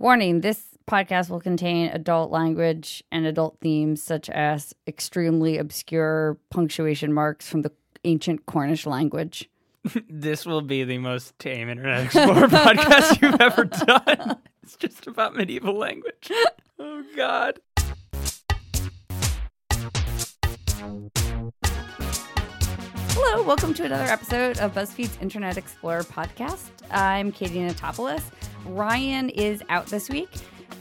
Warning this podcast will contain adult language and adult themes such as extremely obscure punctuation marks from the ancient Cornish language. this will be the most tame Internet Explorer podcast you've ever done. It's just about medieval language. Oh, God. Hello, welcome to another episode of BuzzFeed's Internet Explorer podcast. I'm Katie Notopoulos. Ryan is out this week,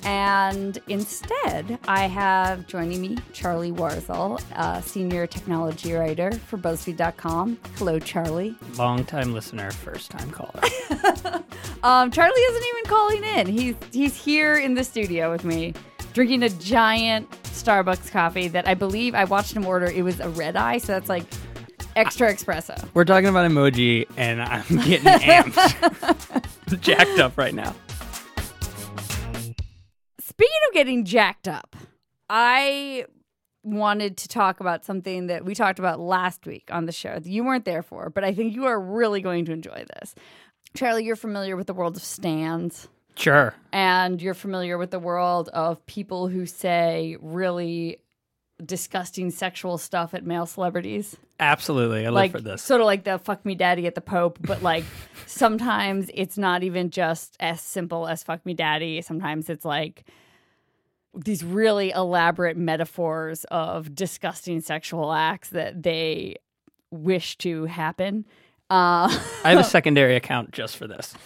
and instead, I have joining me Charlie Warzel, a senior technology writer for BuzzFeed.com. Hello, Charlie. Long time listener, first time caller. Um, Charlie isn't even calling in. He's he's here in the studio with me, drinking a giant Starbucks coffee that I believe I watched him order. It was a red eye, so that's like extra espresso. We're talking about emoji, and I'm getting amped. Jacked up right now. Speaking of getting jacked up, I wanted to talk about something that we talked about last week on the show that you weren't there for, but I think you are really going to enjoy this. Charlie, you're familiar with the world of stans. Sure. and you're familiar with the world of people who say really disgusting sexual stuff at male celebrities. Absolutely. I live like for this. sort of like the fuck me daddy at the Pope, but like sometimes it's not even just as simple as fuck me daddy. Sometimes it's like these really elaborate metaphors of disgusting sexual acts that they wish to happen. Uh, I have a secondary account just for this.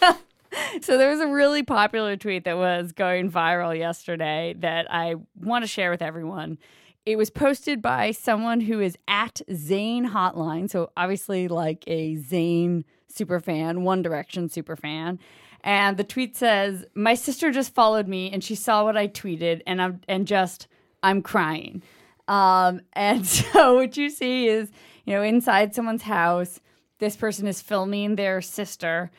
So there was a really popular tweet that was going viral yesterday that I want to share with everyone. It was posted by someone who is at Zayn Hotline, so obviously like a Zayn super fan, One Direction super fan. And the tweet says, "My sister just followed me and she saw what I tweeted and I'm and just I'm crying." Um, and so what you see is, you know, inside someone's house, this person is filming their sister.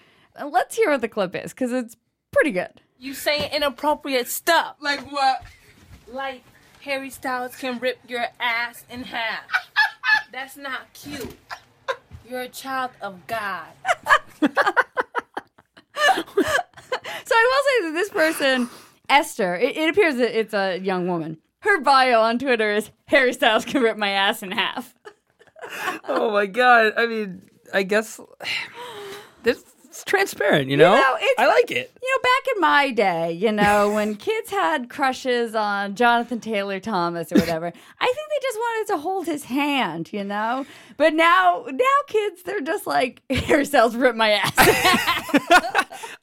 Let's hear what the clip is because it's pretty good. You saying inappropriate stuff. Like what? Like Harry Styles can rip your ass in half. That's not cute. You're a child of God. So I will say that this person, Esther, it, it appears that it's a young woman. Her bio on Twitter is Harry Styles can rip my ass in half. oh my god. I mean, I guess this it's transparent, you know? know, it's- I like it. You know, back in my day, you know, when kids had crushes on Jonathan Taylor Thomas or whatever, I think they just wanted to hold his hand, you know? But now, now kids, they're just like, Harry Styles rip my ass.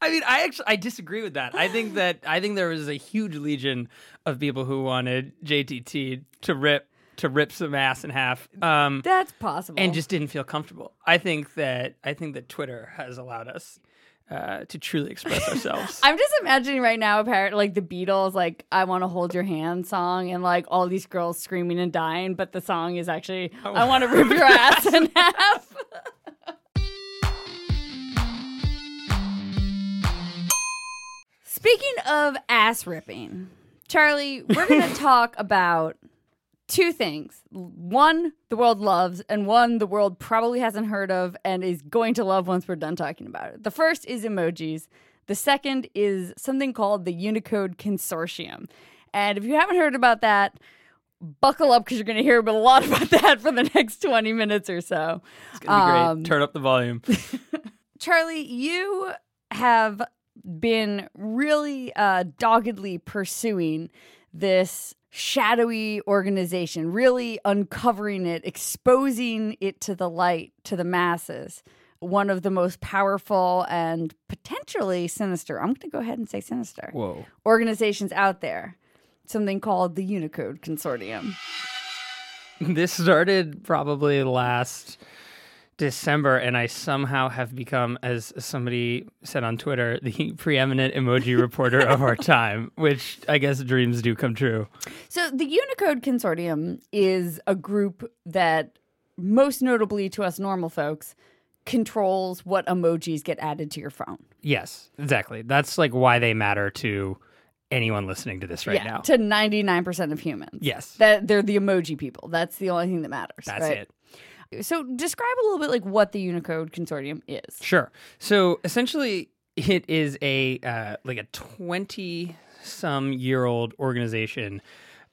I mean, I actually I disagree with that. I think that I think there was a huge legion of people who wanted JTT to rip to rip some ass in half. Um That's possible. and just didn't feel comfortable. I think that I think that Twitter has allowed us uh, to truly express ourselves. I'm just imagining right now, apparently, like the Beatles, like "I Want to Hold Your Hand" song, and like all these girls screaming and dying, but the song is actually "I Want to Rip Your Ass in Half." Speaking of ass ripping, Charlie, we're going to talk about two things. One, the world loves, and one, the world probably hasn't heard of and is going to love once we're done talking about it. The first is emojis. The second is something called the Unicode Consortium. And if you haven't heard about that, buckle up because you're going to hear a lot about that for the next 20 minutes or so. It's gonna be great. Um, Turn up the volume. Charlie, you have been really uh, doggedly pursuing this shadowy organization, really uncovering it, exposing it to the light, to the masses. One of the most powerful and potentially sinister, I'm going to go ahead and say sinister, Whoa. organizations out there. Something called the Unicode Consortium. This started probably last December, and I somehow have become, as somebody said on Twitter, the preeminent emoji reporter of our time, which I guess dreams do come true. So the Unicode Consortium is a group that most notably to us normal folks controls what emojis get added to your phone. Yes, exactly. That's like why they matter to anyone listening to this right yeah, now. to 99% of humans. Yes. That they're the emoji people. That's the only thing that matters. That's right? it. So describe a little bit like what the Unicode Consortium is. Sure. So essentially, it is a uh, like a twenty some year old organization,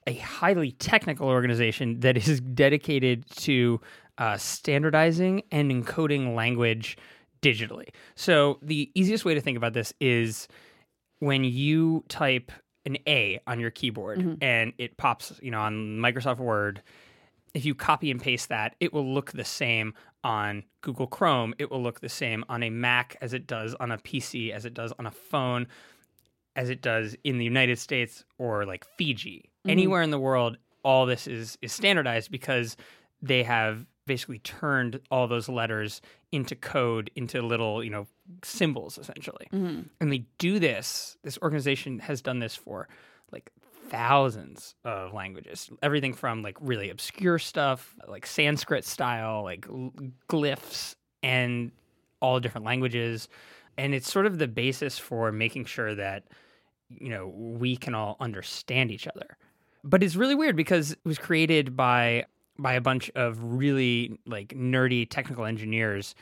a highly technical organization that is dedicated to uh, standardizing and encoding language digitally. So the easiest way to think about this is when you type an A on your keyboard and it pops, you know, on Microsoft Word, if you copy and paste that, it will look the same on Google Chrome. It will look the same on a Mac as it does on a PC, as it does on a phone, as it does in the United States or like Fiji. Mm-hmm. Anywhere in the world, all this is is standardized because they have basically turned all those letters into code into little, you know, symbols essentially. Mm-hmm. And they do this. This organization has done this for like thousands of languages. Everything from like really obscure stuff, like Sanskrit style, like glyphs and all different languages. And it's sort of the basis for making sure that you know we can all understand each other. But it's really weird because it was created by by a bunch of really like nerdy technical engineers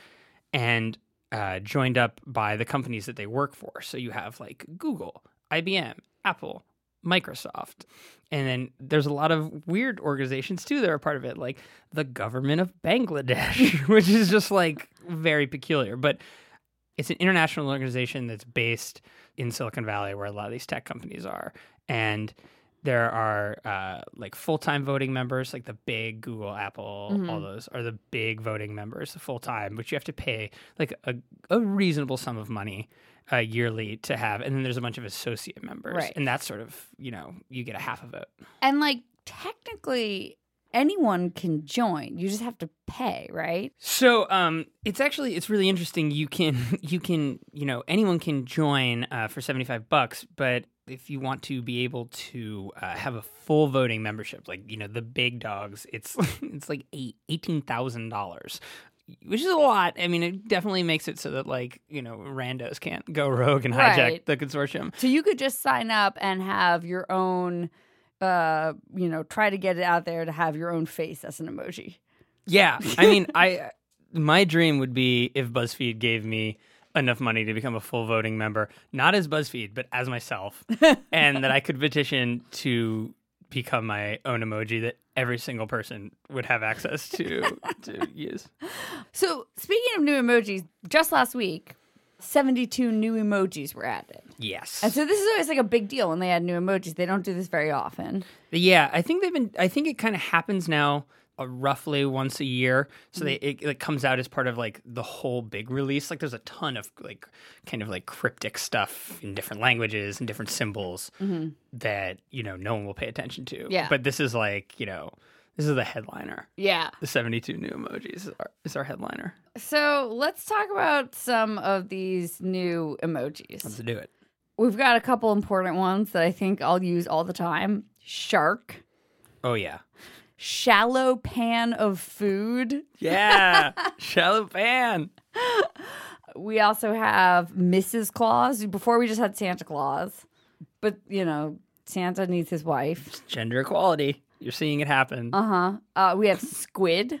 and uh, joined up by the companies that they work for. So you have like Google, IBM, Apple, Microsoft. And then there's a lot of weird organizations too that are part of it, like the government of Bangladesh, which is just like very peculiar. But it's an international organization that's based in Silicon Valley, where a lot of these tech companies are. And there are uh, like full time voting members, like the big Google, Apple, all those are the big voting members, the full time, which you have to pay like a, a reasonable sum of money uh, yearly to have. And then there's a bunch of associate members. Right. And that's sort of, you know, you get a half a vote. And like technically anyone can join. You just have to pay, right? So um, it's actually it's really interesting. You can you can you know anyone can join uh, for seventy five bucks, but if you want to be able to uh, have a full voting membership, like you know the big dogs, it's it's like eight eighteen thousand dollars. Which is a lot. I mean, it definitely makes it so that, like, you know, randos can't go rogue and hijack Right. the consortium. So you could just sign up and have your own uh, you know, try to get it out there to have your own face as an emoji. Yeah, I mean, I my dream would be if BuzzFeed gave me enough money to become a full voting member, not as BuzzFeed, but as myself, and that I could petition to become my own emoji that every single person would have access to to use. So speaking of new emojis, just last week, 72 new emojis were added. Yes. And so this is always like a big deal when they add new emojis. They don't do this very often. Yeah, I think they've been. I think it kind of happens now, uh, roughly once a year. So they it, it comes out as part of like the whole big release. Like there's a ton of like kind of like cryptic stuff in different languages and different symbols that you know no one will pay attention to. Yeah. but this is like you know this is the headliner. Yeah. The 72 new emojis is our, is our headliner. So let's talk about some of these new emojis. Let's do it. We've got a couple important ones that I think I'll use all the time shark, Oh yeah. Shallow pan of food. Yeah, shallow pan. We also have Mrs. Claus. Before we just had Santa Claus, but you know, Santa needs his wife. Gender equality. You're seeing it happen. Uh-huh. Uh We have squid,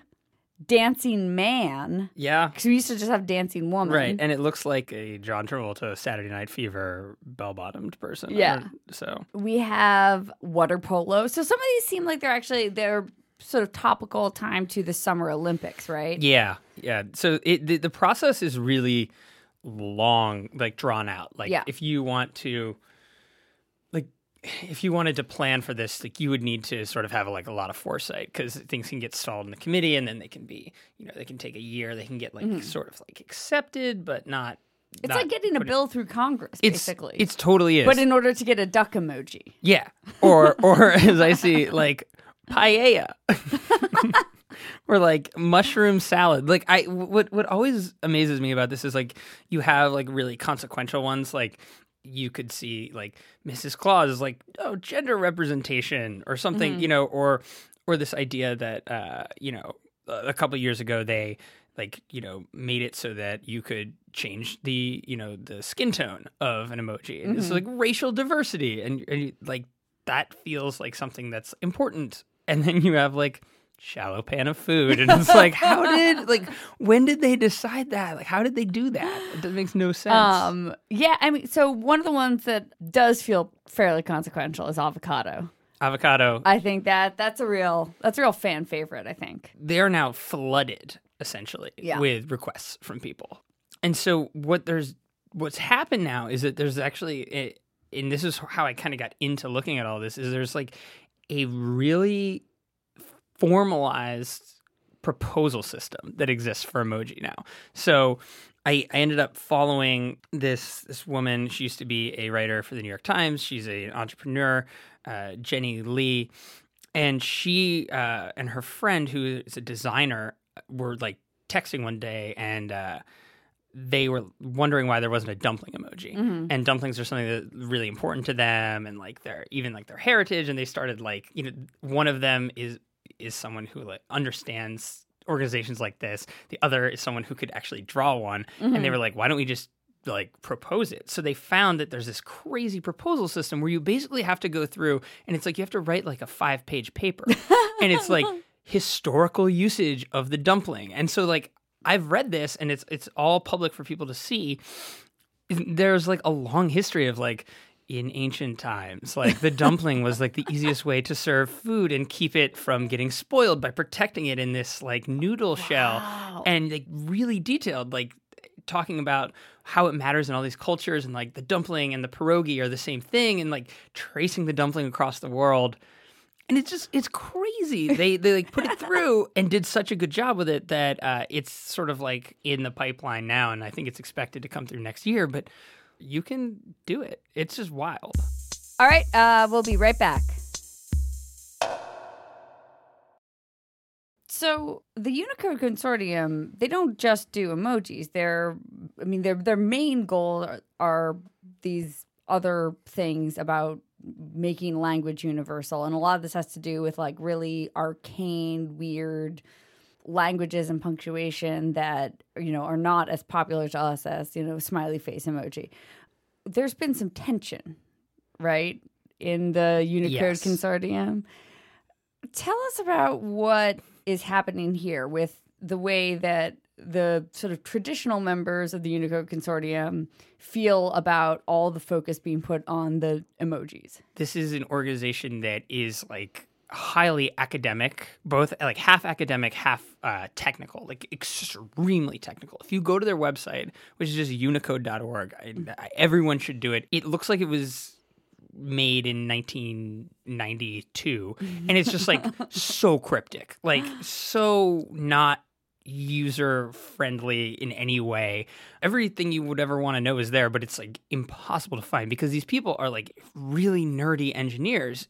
dancing man. yeah. Because we used to just have dancing woman. Right, and it looks like a John Travolta Saturday Night Fever bell-bottomed person. Yeah. So We have water polo. So some of these seem like they're actually they're sort of topical time to the Summer Olympics, right? yeah, yeah. So it the, the process is really long, like drawn out. Like Yeah. if you want to, like, if you wanted to plan for this, like you would need to sort of have like a lot of foresight because things can get stalled in the committee, and then they can be, you know, they can take a year. They can get like sort of like accepted, but not. Mm-hmm. It's not like getting a bill through Congress, It's basically. it's totally is. but in order to get a duck emoji. Yeah. Or or as I see like paella. or like mushroom salad. Like I what what always amazes me about this is like you have like really consequential ones like you could see like Mrs. Claus is like oh gender representation or something, you know, or or this idea that uh, you know, a couple years ago they like you know made it so that you could change the you know the skin tone of an emoji and it's like racial diversity and, and like that feels like something that's important and then you have like shallow pan of food. And it's like, how did, like, when did they decide that? Like, how did they do that? It makes no sense. Um, yeah, I mean, so one of the ones that does feel fairly consequential is avocado. Avocado, I think that that's a real that's a real fan favorite. I think. they are now flooded essentially Yeah. with requests from people. And so what there's what's happened now is that there's actually a, and this is how I kind of got into looking at all this is there's like a really formalized proposal system that exists for emoji now. So I, I ended up following this this woman. She used to be a writer for the New York Times. She's an entrepreneur, uh, Jenny Lee, and she uh, and her friend, who is a designer, were like texting one day, and uh, they were wondering why there wasn't a dumpling emoji. Mm-hmm. And dumplings are something that's really important to them, and like their even like their heritage. And they started like you know one of them is is someone who like understands organizations like this. The other is someone who could actually draw one. And they mm-hmm. were like, why don't we just like propose it? So they found that there's this crazy proposal system where you basically have to go through and it's like you have to write like a five page paper. and it's like historical usage of the dumpling. And so like I've read this and it's it's all public for people to see. There's like a long history of like in ancient times, like the dumpling was like the easiest way to serve food and keep it from getting spoiled by protecting it in this like noodle shell. And like really detailed, like talking about how it matters in all these cultures and like the dumpling and the pierogi are the same thing and like tracing the dumpling across the world and it's just it's crazy they they like put it through and did such a good job with it that uh, it's sort of like in the pipeline now and i think it's expected to come through next year but you can do it it's just wild All right, uh, we'll be right back. So the Unicode Consortium, they don't just do emojis. They're, I mean, their their main goal are, are these other things about making language universal, and a lot of this has to do with like really arcane, weird languages and punctuation that you know are not as popular to us as you know smiley face emoji. There's been some tension, right, in the Unicode Yes. Consortium. Tell us about what is happening here with the way that the sort of traditional members of the Unicode Consortium feel about all the focus being put on the emojis. this is an organization that is like highly academic, both like half academic, half uh, technical, like extremely technical. If you go to their website, which is just unicode.org, I, I, everyone should do it. It looks like it was made in 1992 and it's just like so cryptic like so not user friendly in any way everything you would ever want to know is there but it's like impossible to find because these people are like really nerdy engineers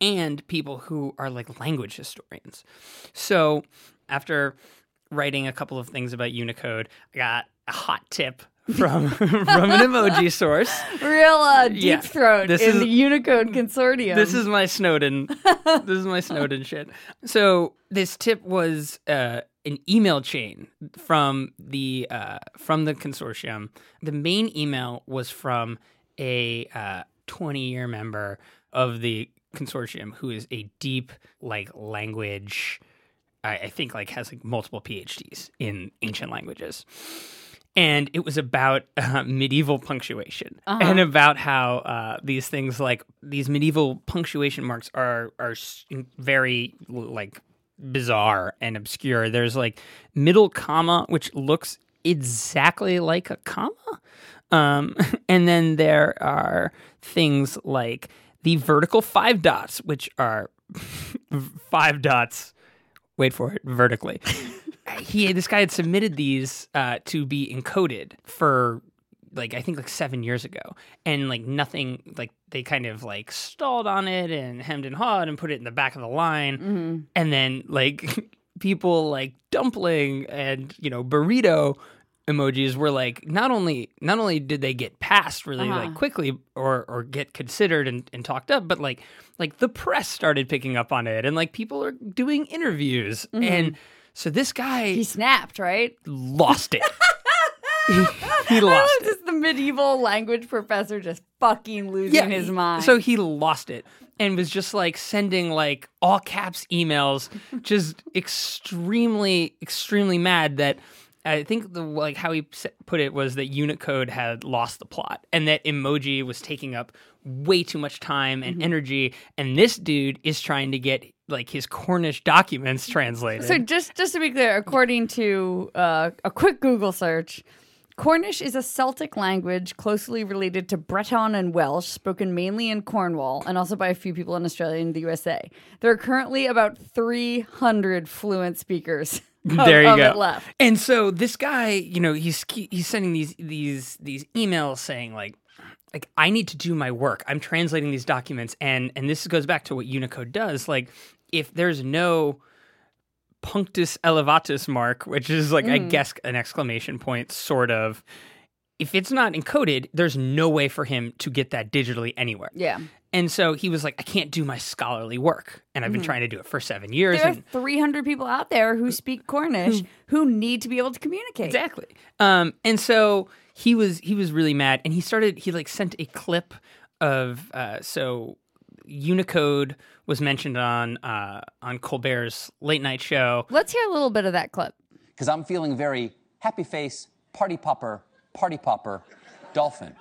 and people who are like language historians so after writing a couple of things about unicode i got a hot tip from from an emoji source Real uh, deep Yeah, throat this in is- the Unicode Consortium. This is my Snowden. this is my Snowden shit. So this tip was uh, an email chain from the uh, from the consortium. The main email was from a twenty year member of the consortium who is a deep like language. I, I think like has like multiple PhDs in ancient languages and it was about uh, medieval punctuation and about how uh, these things like these medieval punctuation marks are are very like bizarre and obscure. There's like middle comma, which looks exactly like a comma, um, and then there are things like the vertical five dots, which are five dots. Wait for it, vertically he this guy had submitted these uh, to be encoded for like I think like seven years ago, and like nothing like they kind of like stalled on it and hemmed and hawed and put it in the back of the line, and then like people like dumpling and you know burrito emojis were like not only not only did they get passed really Uh-huh. like quickly or or get considered and, and talked up but like like the press started picking up on it and like people are doing interviews and so this guy he snapped, right? lost it he lost it. Medieval language professor just fucking losing his he- mind. So he lost it and was just like sending like all caps emails, just extremely, extremely mad that I think the like how he put it was that Unicode had lost the plot and that emoji was taking up way too much time and energy, and this dude is trying to get like his Cornish documents translated. So just just to be clear, according to uh, a quick Google search, Cornish is a Celtic language closely related to Breton and Welsh, spoken mainly in Cornwall and also by a few people in Australia and the USA. There are currently about 300 fluent speakers. of- there you go. left. And so this guy, you know, he's he's sending these these these emails saying like like I need to do my work. I'm translating these documents and and this goes back to what Unicode does. Like if there's no punctus elevatus mark, which is like I guess an exclamation point sort of if it's not encoded, there's no way for him to get that digitally anywhere. Yeah. And so he was like, I can't do my scholarly work. And I've been trying to do it for seven years. There are 300 people out there who speak Cornish who need to be able to communicate. Exactly. Um, and so he was he was really mad, and he started he like sent a clip of uh, so Unicode was mentioned on uh, on Colbert's late night show. Let's hear a little bit of that clip. because I'm feeling very happy face, party popper, party popper, dolphin.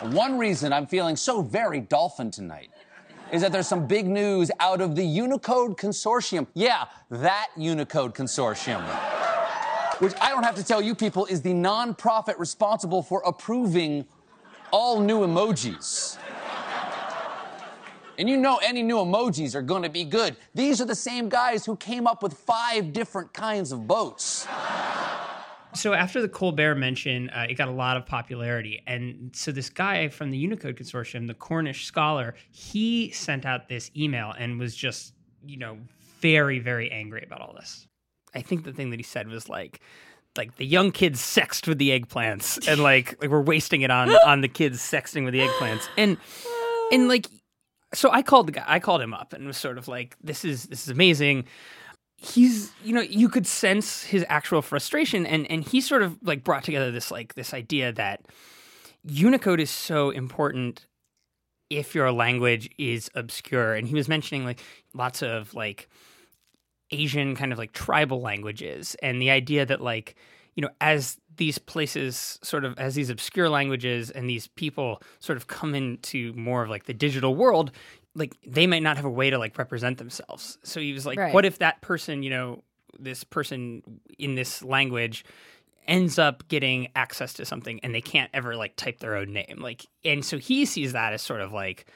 One reason I'm feeling so very dolphin tonight is that there's some big news out of the Unicode Consortium. Yeah, that Unicode Consortium. Which I don't have to tell you people is the nonprofit responsible for approving all new emojis. And you know any new emojis are going to be good. These are the same guys who came up with five different kinds of boats. So after the Colbert mention, uh, it got a lot of popularity, and so this guy from the Unicode Consortium, the Cornish scholar, he sent out this email and was just you know very very angry about all this. I think the thing that he said was like. Like the young kids sexed with the eggplants, and like like we're wasting it on on the kids sexting with the eggplants, and and like so I called the guy, I called him up and was sort of like, this is this is amazing. He's you know you could sense his actual frustration, and and he sort of like brought together this like this idea that Unicode is so important if your language is obscure, and he was mentioning like lots of like Asian kind of like tribal languages, and the idea that like you know as these places sort of as these obscure languages and these people sort of come into more of like the digital world like they might not have a way to like represent themselves so he was like Right. what if that person you know this person in this language ends up getting access to something and they can't ever like type their own name like and so he sees that as sort of like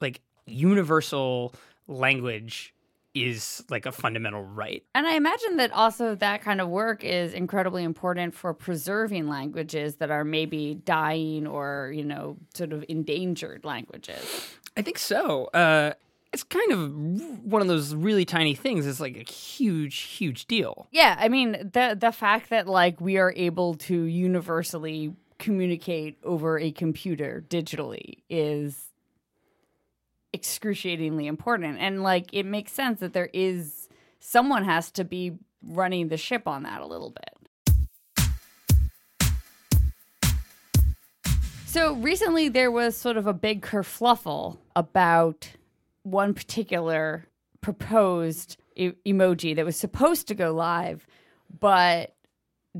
like universal language is like a fundamental right And I imagine that also that kind of work is incredibly important for preserving languages that are maybe dying or, you know, sort of endangered languages. I think so. Uh, it's kind of one of those really tiny things. It's like a huge, huge deal. Yeah, I mean, the the fact that like we are able to universally communicate over a computer digitally is excruciatingly important. And like it makes sense that there is someone has to be running the ship on that a little bit. So recently there was sort of a big kerfluffle about one particular proposed e- emoji that was supposed to go live, but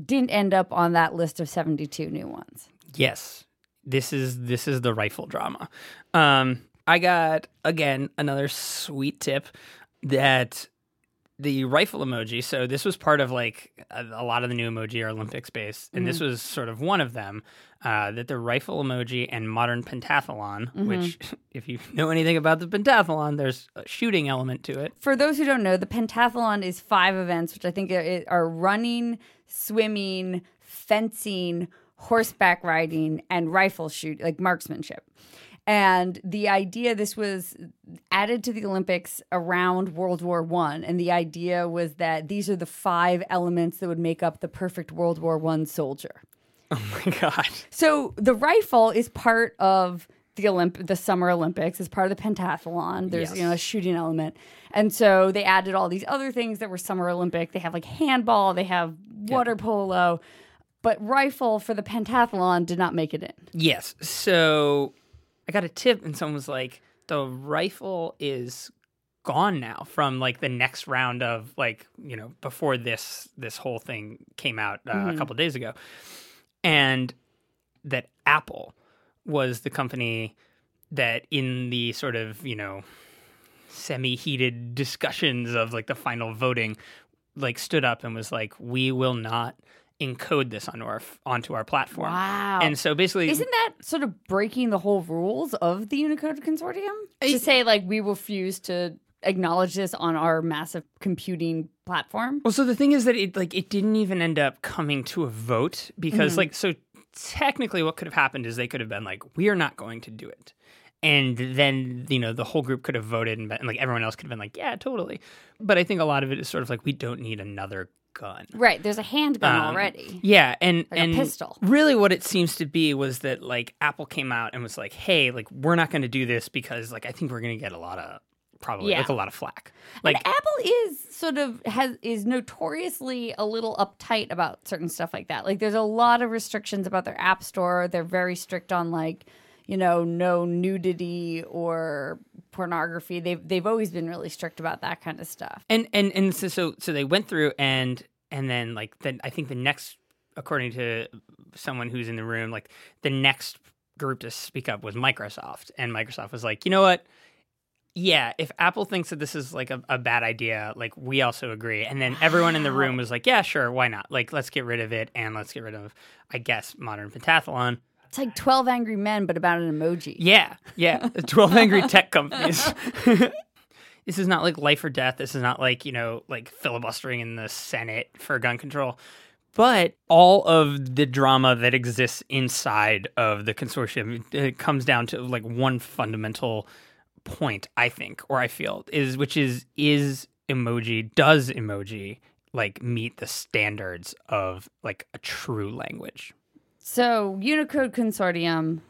didn't end up on that list of 72 new ones. Yes, this is this is the rifle drama. Um, I got again another sweet tip that the rifle emoji. So this was part of like a, a lot of the new emoji are Olympics based, and this was sort of one of them. Uh, that the rifle emoji and modern pentathlon, which if you know anything about the pentathlon, there's a shooting element to it. For those who don't know, the pentathlon is five events, which I think are, are running, swimming, fencing, horseback riding, and rifle shoot, like marksmanship. And the idea this was added to the Olympics around World War One, and the idea was that these are the five elements that would make up the perfect World War One soldier. Oh my god! So the rifle is part of the Olymp- the Summer Olympics as part of the pentathlon. There's Yes. you know a shooting element, and so they added all these other things that were Summer Olympic. They have like handball, they have water polo, but rifle for the pentathlon did not make it in. Yes. So I got a tip, and someone was like, the rifle is gone now from like the next round of like you know before this this whole thing came out uh, a couple days ago. And that apple was the company that in the sort of you know semi-heated discussions of like the final voting like stood up and was like we will not encode this onto our onto our platform Wow. and so basically Isn't that sort of breaking the whole rules of the Unicode Consortium? I- to say like we refuse to acknowledge this on our massive computing platform. Well, so the thing is that it like it didn't even end up coming to a vote because mm-hmm. like so technically what could have happened is they could have been like we are not going to do it. And then you know the whole group could have voted and, been, and like everyone else could have been like yeah totally. But I think a lot of it is sort of like we don't need another gun. Right. There's a handgun Um, already. Yeah, and Like a and pistol. Really, what it seems to be was that like Apple came out and was like, "Hey, like we're not going to do this because like I think we're going to get a lot of probably Yeah. like a lot of flack." Like and Apple is sort of has is notoriously a little uptight about certain stuff like that. Like there's a lot of restrictions about their app store. They're very strict on like, you know, no nudity or pornography. They've they've always been really strict about that kind of stuff. and and and so so, so they went through and and then like then I think the next according to someone who's in the room like the next group to speak up was Microsoft. And Microsoft was like you know what? Yeah if Apple thinks that this is like a, a bad idea like we also agree. And then everyone in the room was like yeah sure why not? Like let's get rid of it and let's get rid of I guess modern pentathlon It's like 12 angry men but about an emoji. yeah, yeah. The 12 angry tech companies. this is not like life or death. This is not like, you know, like filibustering in the Senate for gun control. But all of the drama that exists inside of the consortium it comes down to like one fundamental point, I think, or I feel, is which is is emoji does emoji like meet the standards of like a true language? So, Unicode Consortium,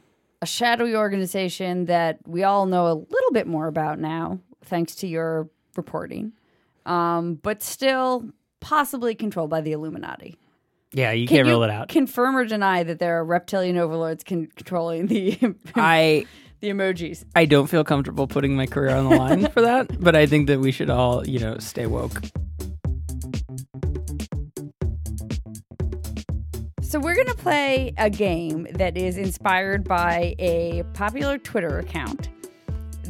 a shadowy organization that we all know a little bit more about now, thanks to your reporting, um, but still possibly controlled by the Illuminati. Yeah, you Can can't you rule it out. Confirm or deny that there are reptilian overlords con- controlling the I the emojis. I don't feel comfortable putting my career on the line for that, but I think that we should all, you know, stay woke. So we're gonna play a game that is inspired by a popular Twitter account.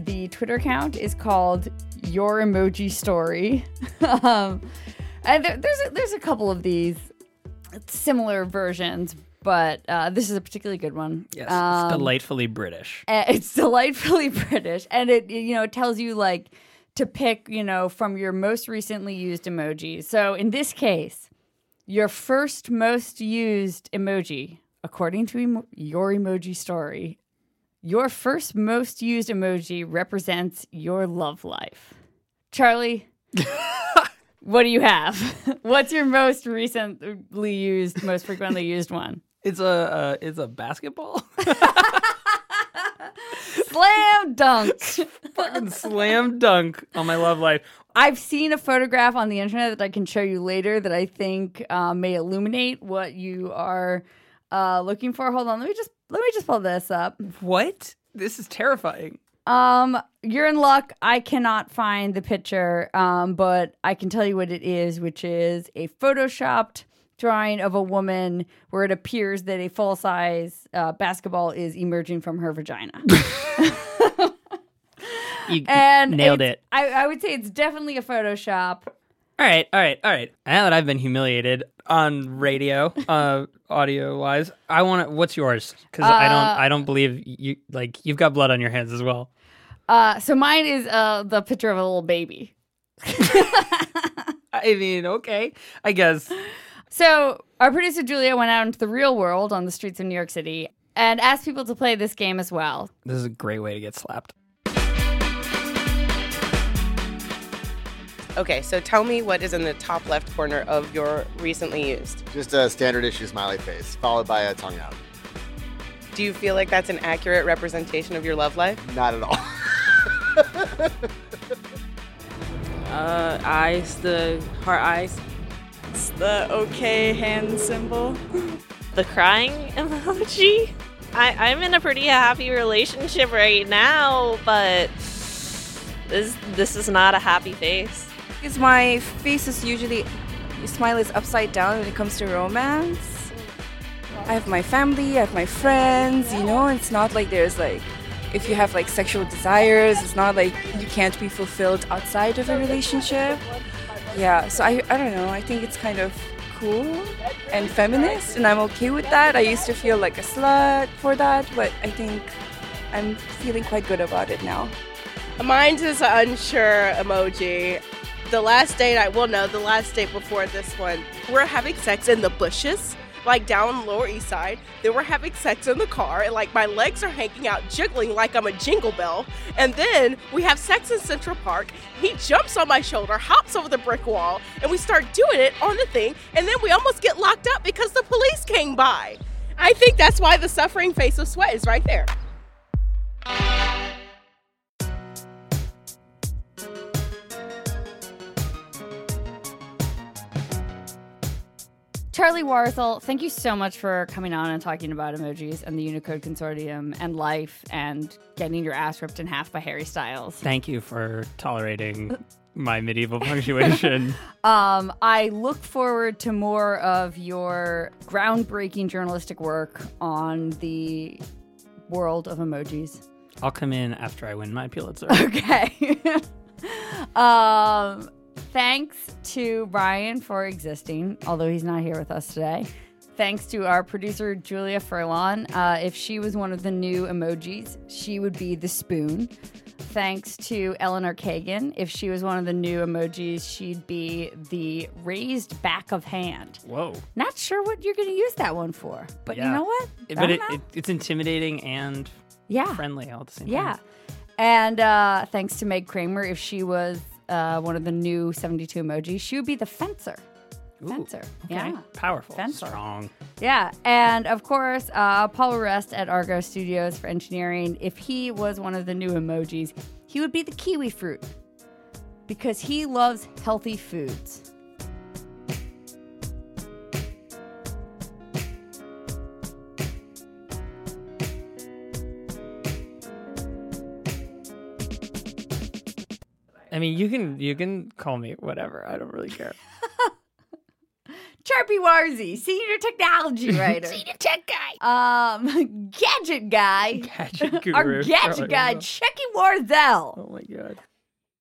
The Twitter account is called Your Emoji Story, um, and there, there's a, there's a couple of these similar versions, but uh, this is a particularly good one. Yes, Um, it's delightfully British. it's delightfully British, and it you know it tells you like to pick you know from your most recently used emojis. So in this case, your first most used emoji, according to emo- your emoji story, your first most used emoji represents your love life. Charlie, what do you have? What's your most recently used, most frequently used one? It's a uh, it's a basketball. Slam dunk. Fucking slam dunk on my love life. I've seen a photograph on the internet that I can show you later that I think uh, may illuminate what you are uh, looking for. Hold on, let me just let me just pull this up. What? This is terrifying. Um, you're in luck. I cannot find the picture, um, but I can tell you what it is, which is a photoshopped drawing of a woman where it appears that a full size uh, basketball is emerging from her vagina. You And nailed it. I, I would say it's definitely a Photoshop. All right, all right, all right. Now that I've been humiliated on radio, uh, audio wise, I want to. What's yours? Because I Uh, don't, I don't believe you. Like you've got blood on your hands as well. Uh, so mine is uh, the picture of a little baby. I mean, okay, I guess. So our producer Julia went out into the real world on the streets of New York City and asked people to play this game as well. This is a great way to get slapped. Okay, so tell me what is in the top left corner of your recently used. Just a standard issue smiley face, followed by a tongue out. Do you feel like that's an accurate representation of your love life? Not at all. Uh, eyes, the heart eyes. It's the okay hand symbol. the crying emoji. I, I'm in a pretty happy relationship right now, but this this is not a happy face. Because my face is usually my smile is upside down when it comes to romance. I have my family, I have my friends, you know, it's not like there's like if you have like sexual desires, it's not like you can't be fulfilled outside of a relationship. Yeah, so I, I don't know, I think it's kind of cool and feminist, and I'm okay with that. I used to feel like a slut for that, but I think I'm feeling quite good about it now. Mine is unsure emoji. The last date, I will know, the last date before this one, we're having sex in the bushes like down Lower East Side. Then we're having sex in the car, and like my legs are hanging out, jiggling like I'm a jingle bell. And then we have sex in Central Park. He jumps on my shoulder, hops over the brick wall, and we start doing it on the thing. And then we almost get locked up because the police came by. I think that's why the suffering face of sweat is right there. Charlie Warzel, thank you so much for coming on and talking about emojis and the Unicode Consortium and life and getting your ass ripped in half by Harry Styles. Thank you for tolerating my medieval punctuation. um, I look forward to more of your groundbreaking journalistic work on the world of emojis. I'll come in after I win my Pulitzer. Okay. um, Thanks to Brian for existing, although he's not here with us today. Thanks to our producer, Julia Furlan. Uh, if she was one of the new emojis, she would be the spoon. Thanks to Eleanor Kagan. If she was one of the new emojis, she'd be the raised back of hand. Whoa. Not sure what you're going to use that one for, but yeah. you know what? But it, it, it's intimidating and yeah. friendly all at the same yeah. time. Yeah. And uh, thanks to Meg Kramer. If she was uh, one of the new 72 emojis, she would be the fencer. Ooh, fencer. Okay. Yeah. Powerful. Fencer. Strong. Yeah. And of course, uh, Paul Ruest at Argot Studios for engineering. If he was one of the new emojis, he would be the kiwi fruit because he loves healthy foods. I mean, you can you can call me whatever. I don't really care. Charpy Warzy, senior technology writer, senior tech guy, um, gadget guy, gadget guru, our gadget guy, Checky Warzell. Oh my god.